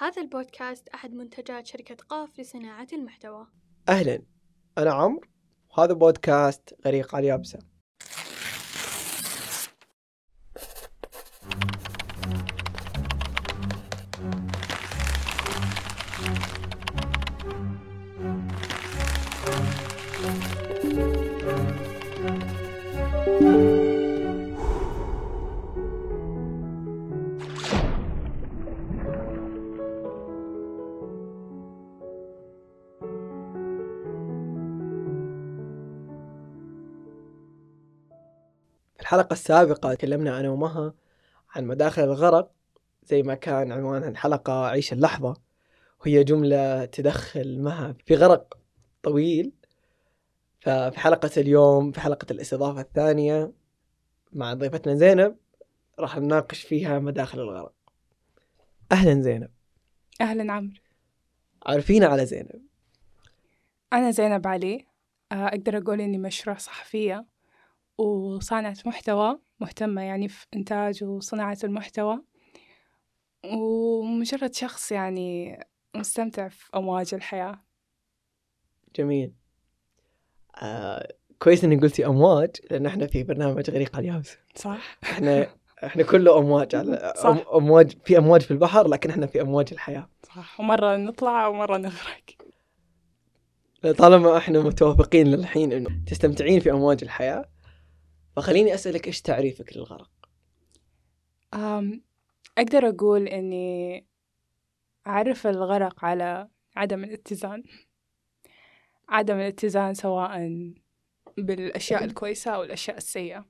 هذا البودكاست أحد منتجات شركة قاف لصناعة المحتوى. أهلا. أنا عمرو وهذا بودكاست غريق على اليابسة الحلقة السابقة تكلمنا أنا ومها عن مداخل الغرق زي ما كان عنوان الحلقة عيش اللحظة وهي جملة تدخل مها في غرق طويل. ففي حلقة اليوم في حلقة الاستضافة الثانية مع ضيفتنا زينب راح نناقش فيها مداخل الغرق. أهلا زينب. أهلا عمرو. عارفين على زينب. أنا زينب علي. آه، أقدر أقول إني مشروع صحفية. وصانعة محتوى مهتمة يعني في إنتاج وصناعة المحتوى. ومجرد شخص يعني مستمتع في أمواج الحياة. جميل. آه كويس اني قلتي أمواج لأن إحنا في برنامج غريق على اليابسة صح. إحنا إحنا كله أمواج على صح. أمواج في أمواج في البحر لكن إحنا في أمواج الحياة. صح. ومرة نطلع ومرة نغرق. طالما إحنا متوافقين للحين انه تستمتعين في أمواج الحياة فخليني أسألك إيش تعريفك للغرق؟ أم أقدر أقول إني أعرف الغرق على عدم الاتزان. عدم الاتزان سواء بالأشياء الكويسة أو الأشياء السيئة.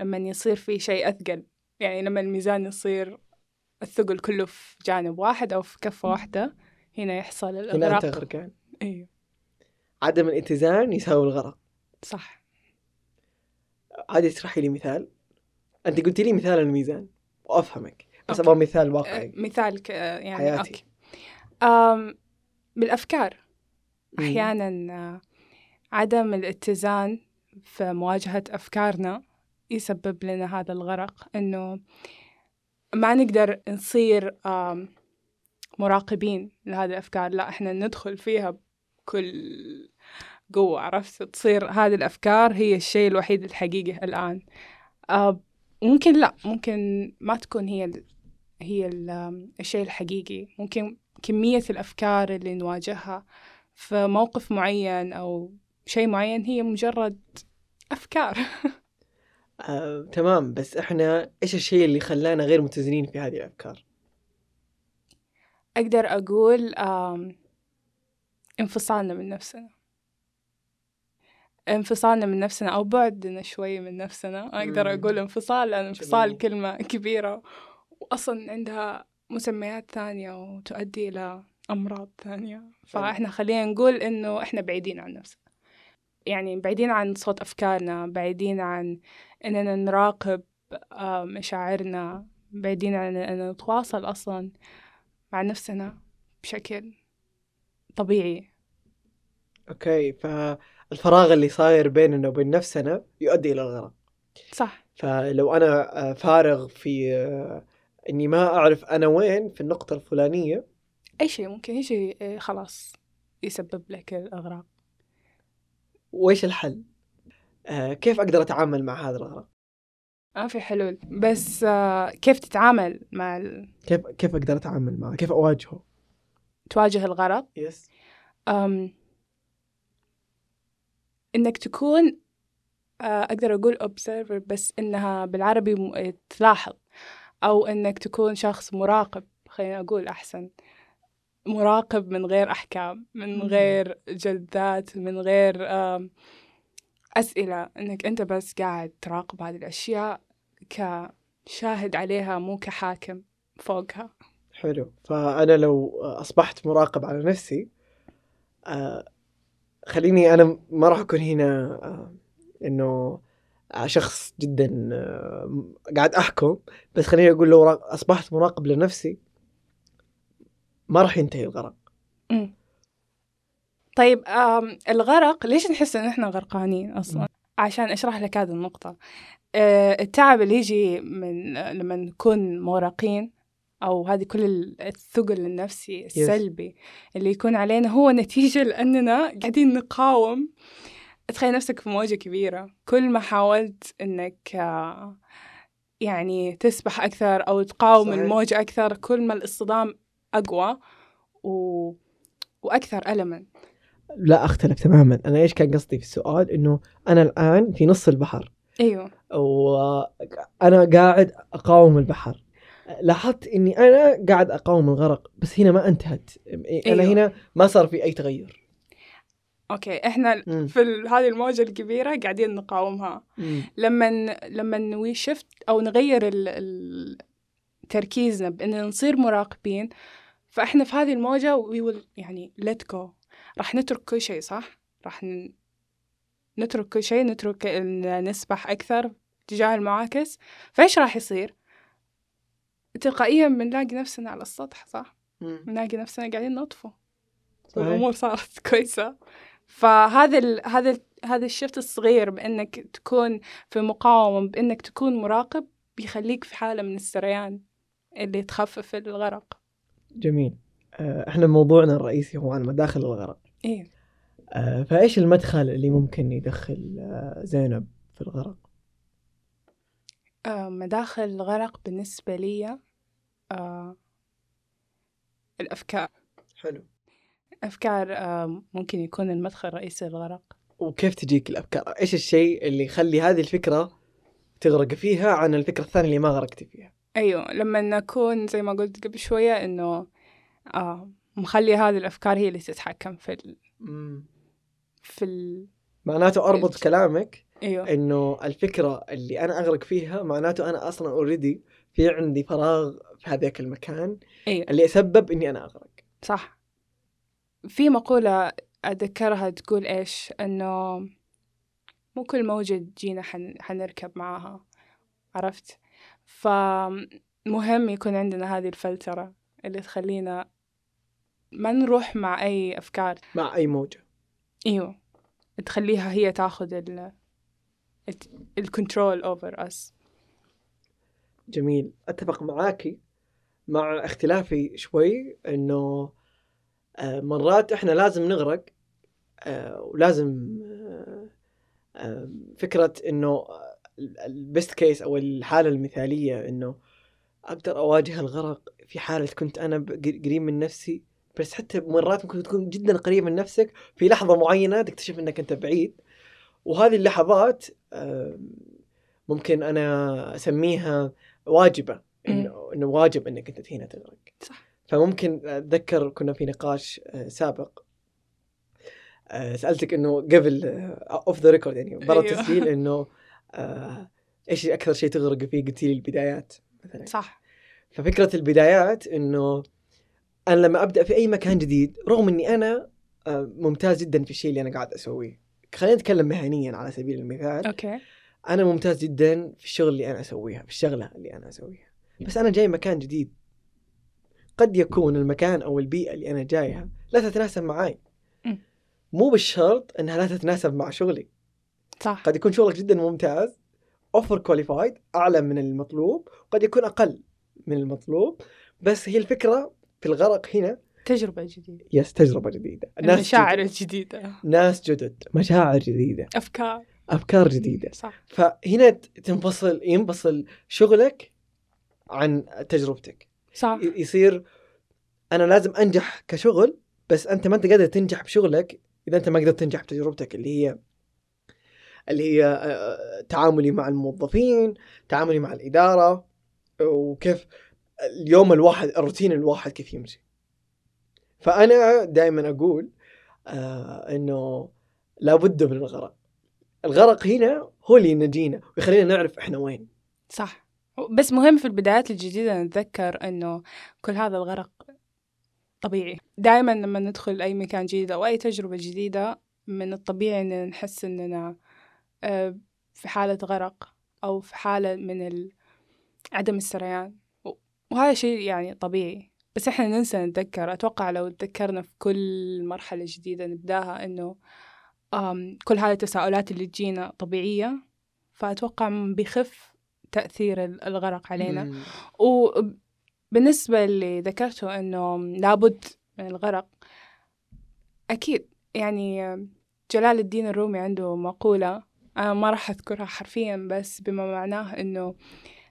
لما يصير في شيء أثقل يعني لما الميزان يصير الثقل كله في جانب واحد أو في كفة واحدة هنا يحصل هنا الإغراق انت غرقان أيوه عدم الاتزان يساوي الغرق. صح. عادي تشرحي لي مثال أنت قلتي لي مثال الميزان وأفهمك بس. أبغى مثال أه، واقعي مثال ك- يعني حياتي. أوكي أم. أحيانا آه، عدم الاتزان في مواجهة أفكارنا يسبب لنا هذا الغرق إنه ما نقدر نصير مراقبين لهذه الأفكار لا إحنا ندخل فيها بكل قوة عرفت؟ تصير هذه الأفكار هي الشيء الوحيد الحقيقي الآن. آه، ممكن لا ممكن ما تكون هي ال هي ال الشيء الحقيقي. ممكن كمية الأفكار اللي نواجهها في موقف معين أو شيء معين هي مجرد أفكار. آه، تمام. بس إحنا إيش الشيء اللي خلانا غير متزنين في هذه الأفكار؟ أقدر أقول آم، انفصالنا من نفسنا. انفصالنا من نفسنا أو بعدنا شوي من نفسنا. أقدر. أقول انفصال لأن انفصال. كلمة كبيرة وأصلا عندها مسميات ثانية وتؤدي إلى أمراض ثانية. فإحنا خلينا نقول إنه إحنا بعيدين عن نفسنا. يعني بعيدين عن صوت أفكارنا بعيدين عن إننا نراقب آه، مشاعرنا بعيدين عن إننا نتواصل أصلا مع نفسنا بشكل طبيعي. أوكي فالفراغ اللي صاير بيننا وبين نفسنا يؤدي إلى الغرق صح فلو أنا آه، فارغ في آه، إني ما أعرف أنا وين في النقطة الفلانية أي شيء ممكن يجي آه، خلاص يسبب لك الإغراق وإيش الحل؟ كيف أقدر أتعامل مع هذا الغرق؟ ما في حلول بس آه، كيف تتعامل مع ال... كيف كيف أقدر أتعامل معه؟ كيف أواجهه؟ تواجه الغرق يس أم... إنك تكون آه، أقدر أقول observer بس إنها بالعربي م... تلاحظ. أو إنك تكون شخص مراقب خلينا أقول أحسن. مراقب من غير أحكام من. غير جلدات من غير آم، أسئلة. إنك أنت بس قاعد تراقب هذه الأشياء كشاهد عليها مو كحاكم فوقها. حلو. فأنا لو أصبحت مراقب على نفسي آه، خليني أنا ما راح أكون هنا آه، إنه شخص جدا آه، قاعد أحكم بس خليني أقول لو أصبحت مراقب لنفسي ما راح ينتهي الغرق. طيب الغرق ليش نحس إن إحنا غرقانين أصلا؟ عشان أشرح لك هذه النقطة آه، التعب اللي يجي من لما نكون مغرقين أو هذه كل ال- الثقل النفسي السلبي اللي يكون علينا هو نتيجة لأننا قاعدين نقاوم. تخيل نفسك في موجة كبيرة. كل ما حاولت إنك آه، يعني تسبح أكثر أو تقاوم صحيح. الموجة أكثر كل ما الاصطدام أقوى و... وأكثر ألما. لا أختلف تماما. أنا إيش كان قصدي في السؤال؟ إنه أنا الآن في نص البحر. أيوه. وأنا قاعد أقاوم البحر. لاحظت إني أنا قاعد أقاوم الغرق بس هنا ما انتهت. أنا أيوه. هنا ما صار في أي تغير. أوكي إحنا مم. في هذه الموجة الكبيرة قاعدين نقاومها. لما لما نوي شفت أو نغير ال... ال... تركيزنا بإن نصير مراقبين فإحنا في هذه الموجة وي يعني let go. راح نترك كل شيء صح؟ راح ن... نترك كل شيء نترك نسبح أكثر تجاه المعاكس. فإيش راح يصير؟ تلقائيا بنلاقي نفسنا على السطح صح؟ مم. بنلاقي نفسنا قاعدين نطفو. صحيح. والأمور صارت كويسة. فهذا ال هذا ال هذا الشفت الصغير بإنك تكون في مقاومة بإنك تكون مراقب بيخليك في حالة من السريان اللي تخفف الغرق. جميل. آه، إحنا موضوعنا الرئيسي هو عن مداخل الغرق. إيه. آه، فإيش المدخل اللي ممكن يدخل آه، زينب في الغرق؟ آه مداخل الغرق بالنسبة لي آه الأفكار. حلو. أفكار آه ممكن يكون المدخل الرئيسي للغرق وكيف تجيك الأفكار؟ إيش الشيء اللي يخلي هذه الفكرة تغرق فيها عن الفكرة الثانية اللي ما غرقت فيها؟ أيوه لما نكون زي ما قلت قبل شوية إنه آه مخلي هذه الأفكار هي اللي تتحكم في ال... في ال... معناته الج- كلامك إيوه. إنه الفكرة اللي أنا أغرق فيها معناته أنا أصلا اوريدي في عندي فراغ في هذاك المكان إيوه. اللي يسبب إني أنا أغرق. صح. في مقولة أتذكرها تقول إيش؟ إنه مو كل موجة تجينا حن... حنركب معاها عرفت؟ فمهم يكون عندنا هذه الفلترة اللي تخلينا ما نروح مع أي أفكار. مع أي موجة. أيوه. تخليها هي تاخذ ال ال control over us جميل. أتفق معاكي مع اختلافي شوي إنه آه، مرات إحنا لازم نغرق آه، ولازم آه، فكرة إنه ال best case أو الحالة المثالية إنه أقدر أواجه الغرق في حالة كنت أنا قريب من نفسي. بس حتى مرات ممكن تكون جدا قريب من نفسك في لحظة معينة تكتشف إنك أنت بعيد. وهذه اللحظات ممكن أنا أسميها واجبة انه إنه واجب إنك أنت هنا تغرق صح. فممكن أتذكر كنا في نقاش آه، سابق آه، سألتك إنه قبل off the record يعني برا أيوه. التسجيل إنه آه، إيش أكثر شيء تغرق فيه قلت لي البدايات مثلا. صح. ففكرة البدايات إنه أنا لما أبدأ في أي مكان جديد رغم إني أنا ممتاز جدا في الشيء اللي أنا قاعد أسويه. خلينا نتكلم مهنيا على سبيل المثال. okay. أنا ممتاز جدا في الشغل اللي أنا أسويها في الشغلة اللي أنا أسويها. بس أنا جاي مكان جديد. قد يكون المكان أو البيئة اللي أنا جايها لا تتناسب معاي. مم. مو بالشرط إنها لا تتناسب مع شغلي. صح. قد يكون شغلك جدا ممتاز overqualified أعلى من المطلوب قد يكون أقل من المطلوب. بس هي الفكرة في الغرق هنا تجربة جديدة. يس تجربة جديدة. المشاعر جدد. الجديدة. ناس جدد. مشاعر جديدة. أفكار. أفكار جديدة. صح. فهنا تنفصل ينفصل شغلك عن تجربتك. صح. يصير أنا لازم أنجح كشغل بس أنت ما أنت قادر تنجح بشغلك إذا أنت ما قدرت تنجح بتجربتك اللي هي اللي هي تعاملي مع الموظفين تعاملي مع الإدارة وكيف اليوم الواحد الروتين الواحد كيف يمشي. فأنا دائما أقول آه إنه لابد من الغرق. الغرق هنا هو اللي ينجينا ويخلينا نعرف إحنا وين. صح. بس مهم في البدايات الجديدة نتذكر إنه كل هذا الغرق طبيعي. دائما لما ندخل أي مكان جديد أو أي تجربة جديدة من الطبيعي إننا نحس إننا آه، في حالة غرق أو في حالة من عدم السريان. وهذا شيء يعني طبيعي. بس إحنا ننسى نتذكر أتوقع لو تذكرنا في كل مرحلة جديدة نبداها إنه آم، كل هذه التساؤلات اللي تجينا طبيعية فأتوقع بيخف تأثير ال- الغرق علينا و بالنسبة اللي ذكرته إنه لابد من الغرق أكيد يعني جلال الدين الرومي عنده مقولة أنا ما راح أذكرها حرفيا بس بما معناه إنه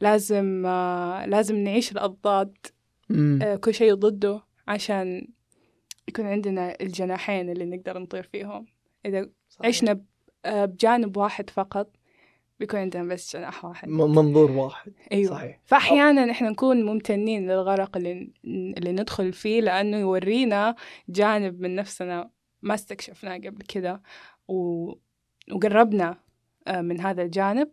لازم آه، لازم نعيش الأضداد مم. آه، كل شيء ضده عشان يكون عندنا الجناحين اللي نقدر نطير فيهم. إذا صحيح. عشنا آه، بجانب واحد فقط بيكون عندنا بس جناح واحد. منظور واحد. أيوة. صحيح. فأحيانا إحنا نكون ممتنين للغرق اللي, اللي ندخل فيه لأنه يورينا جانب من نفسنا ما استكشفناه قبل كده و... وقربنا آه، من هذا الجانب.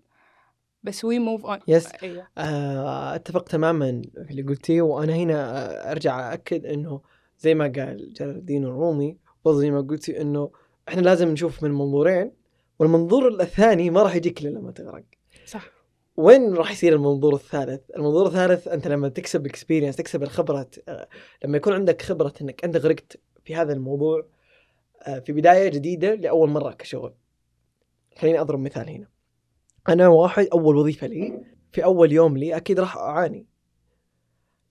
بس we move on yes. أيوه آه، أتفق تماما في اللي قلتيه وأنا هنا آه، أرجع اكد إنه زي ما قال جلال الدين الرومي برضه زي ما قلتي إنه إحنا لازم نشوف من منظورين والمنظور الثاني ما راح يجيك إلا لما تغرق صح وين راح يصير المنظور الثالث؟ المنظور الثالث أنت لما تكسب experience تكسب الخبرة آه، لما يكون عندك خبرة إنك أنت غرقت في هذا الموضوع في بداية جديدة لأول مرة كشغل. خليني أضرب مثال هنا. أنا واحد أول وظيفة لي في أول يوم لي أكيد راح أعاني.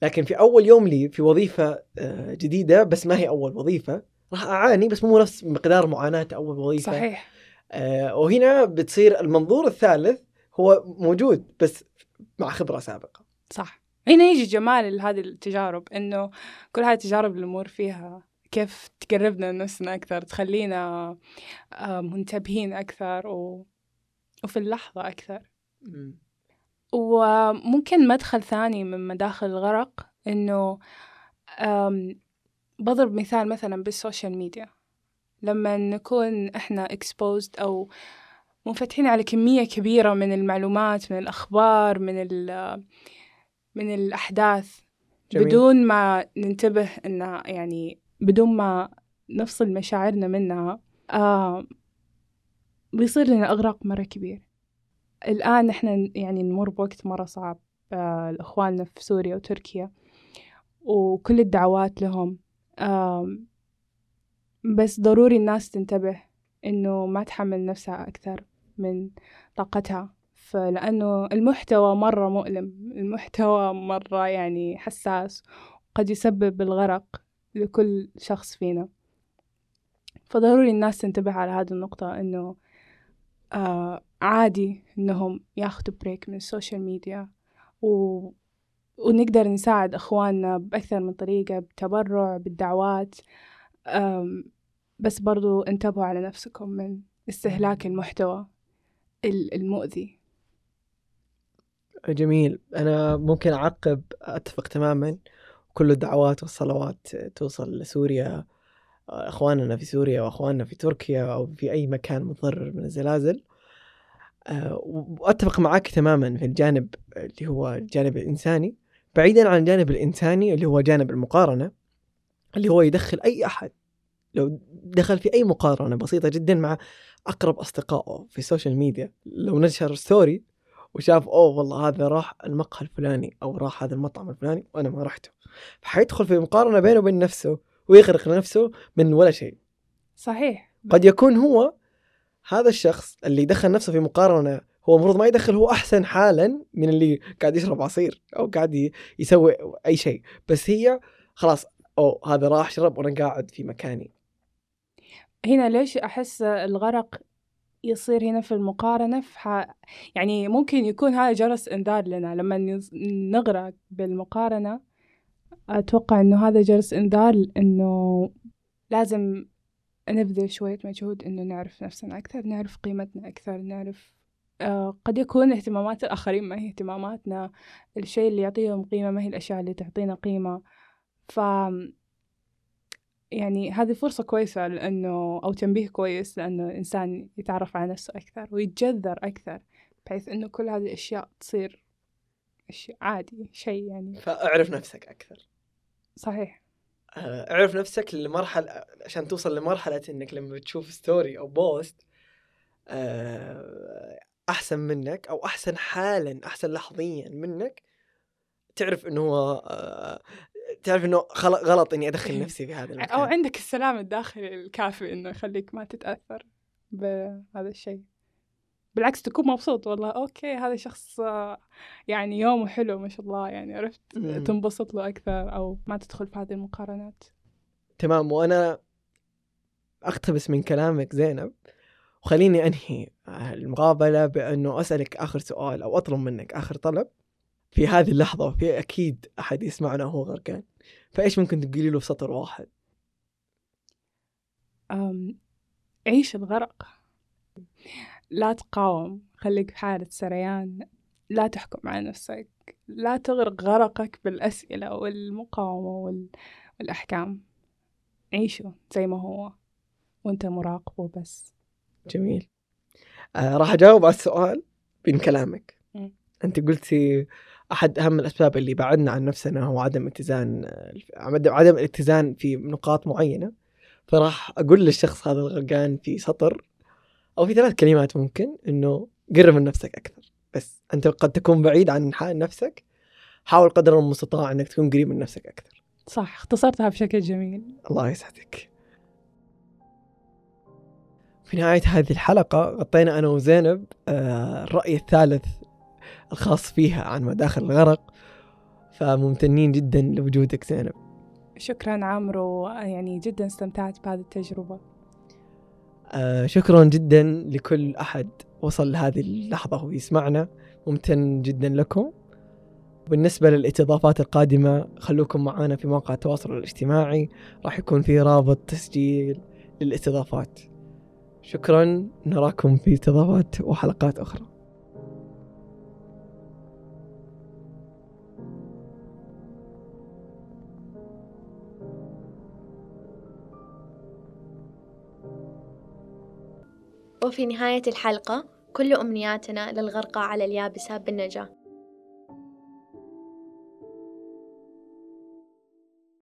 لكن في أول يوم لي في وظيفة آه، جديدة بس ما هي أول وظيفة راح أعاني بس مو نفس مقدار معاناة أول وظيفة. صحيح آه، وهنا بتصير المنظور الثالث هو موجود بس مع خبرة سابقة صح هنا يجي جمال هذه التجارب إنه كل هذه التجارب اللي نمر فيها كيف تقربنا لنفسنا أكثر تخلينا آه، منتبهين أكثر و... وفي اللحظة أكثر. وممكن مدخل ثاني من مداخل الغرق إنه بضرب مثال مثلا بالسوشيال ميديا. لما نكون إحنا exposed أو منفتحين على كمية كبيرة من المعلومات من الأخبار من من الأحداث جميل. بدون ما ننتبه إنها يعني بدون ما نفصل مشاعرنا منها آه بيصير لنا إغراق مرة كبير الآن إحنا يعني نمر بوقت مرة صعب آه في سوريا وتركيا وكل الدعوات لهم. آم، بس ضروري الناس تنتبه إنه ما تحمل نفسها أكثر من طاقتها. فلأنه المحتوى مرة مؤلم المحتوى مرة يعني حساس قد يسبب الغرق لكل شخص فينا. فضروري الناس تنتبه على هذه النقطة إنه آه عادي إنهم ياخدوا break من ال social media و... ونقدر نساعد إخواننا بأكثر من طريقة بالتبرع بالدعوات بس برضو انتبهوا على نفسكم من استهلاك المحتوى ال- المؤذي. جميل. أنا ممكن أعقب أتفق تماما. كل الدعوات والصلوات توصل لسوريا أخواننا في سوريا وأخواننا في تركيا أو في أي مكان متضرر من الزلازل. أه، وأتفق معك تماما في الجانب اللي هو الجانب الإنساني. بعيدا عن الجانب الإنساني اللي هو جانب المقارنة اللي هو يدخل أي أحد. لو دخل في أي مقارنة بسيطة جدا مع أقرب أصدقائه في ال social media لو نشر story وشاف أوه والله هذا راح المقهى الفلاني أو راح هذا المطعم الفلاني وأنا ما رحته. فحيدخل في مقارنة بينه وبين نفسه. ويغرق نفسه من ولا شيء. صحيح. قد يكون هو هذا الشخص اللي دخل نفسه في مقارنة هو المفروض ما يدخل هو أحسن حالا من اللي قاعد يشرب عصير أو قاعد يسوي أي شيء. بس هي خلاص أو هذا راح شرب وأنا قاعد في مكاني. هنا ليش أحس الغرق يصير هنا في المقارنة؟ في ح... يعني ممكن يكون هذا جرس إنذار لنا. لما نغرق بالمقارنة أتوقع إنه هذا جرس إنذار إنه لازم نبذل شوية مجهود إنه نعرف نفسنا أكثر نعرف قيمتنا أكثر نعرف آه قد يكون اهتمامات الآخرين ما هي اهتماماتنا. الشيء اللي يعطيهم قيمة ما هي الأشياء اللي تعطينا قيمة. ف يعني هذه فرصة كويسة لأنه أو تنبيه كويس لأنه الإنسان يتعرف على نفسه أكثر ويتجذر أكثر بحيث إنه كل هذه الأشياء تصير عادي شيء يعني. فاعرف نفسك أكثر. صحيح. آه، اعرف نفسك لمرحلة عشان توصل لمرحلة إنك لما بتشوف story أو post آه، أحسن منك أو أحسن حالا أحسن لحظيا منك تعرف إنه هو آه، تعرف إنه غلط إني أدخل نفسي في هذا أو المكان عندك السلام الداخلي الكافي إنه يخليك ما تتأثر بهذا الشيء. بالعكس تكون مبسوط والله. أوكي هذا شخص يعني يومه حلو ما شاء الله يعني عرفت. تنبسط له أكثر أو ما تدخل في هذه المقارنات. تمام وأنا أقتبس من كلامك زينب وخليني أنهي المقابلة بأنه أسألك آخر سؤال أو أطلب منك آخر طلب. في هذه اللحظة وفي أكيد أحد يسمعنا وهو غرقان. فإيش ممكن تقولي له في سطر واحد؟ أم، عيش الغرق. لا تقاوم خليك في حالة سريان لا تحكم على نفسك لا تغرق غرقك بالأسئلة والمقاومة وال... والأحكام. عيشه زي ما هو وانت مراقبه بس جميل. آه راح أجاوب على السؤال من كلامك. مم. أنت قلتي أحد أهم الأسباب اللي بعدنا عن نفسنا هو عدم اتزان عدم الاتزان في نقاط معينة. فراح أقول للشخص هذا الغرقان في سطر أو في ثلاث كلمات ممكن إنه قرب من نفسك أكثر. بس أنت قد تكون بعيد عن حال نفسك حاول قدر المستطاع إنك تكون قريب من نفسك أكثر. صح اختصرتها بشكل جميل. الله يسعدك. في نهاية هذه الحلقة غطينا أنا وزينب آه، الرأي الثالث الخاص فيها عن مداخل الغرق. فممتنين جدا لوجودك زينب. شكرا عمرو يعني جدا استمتعت بهذه التجربة. آه، شكرا جدا لكل أحد وصل لهذه اللحظة ويسمعنا. ممتن جدا لكم. بالنسبة للاستضافات القادمة خلوكم معنا في مواقع التواصل الاجتماعي. راح يكون في رابط تسجيل للاستضافات شكرا. نراكم في استضافات وحلقات أخرى. وفي نهاية الحلقة كل أمنياتنا للغرقى على اليابسة بالنجاة.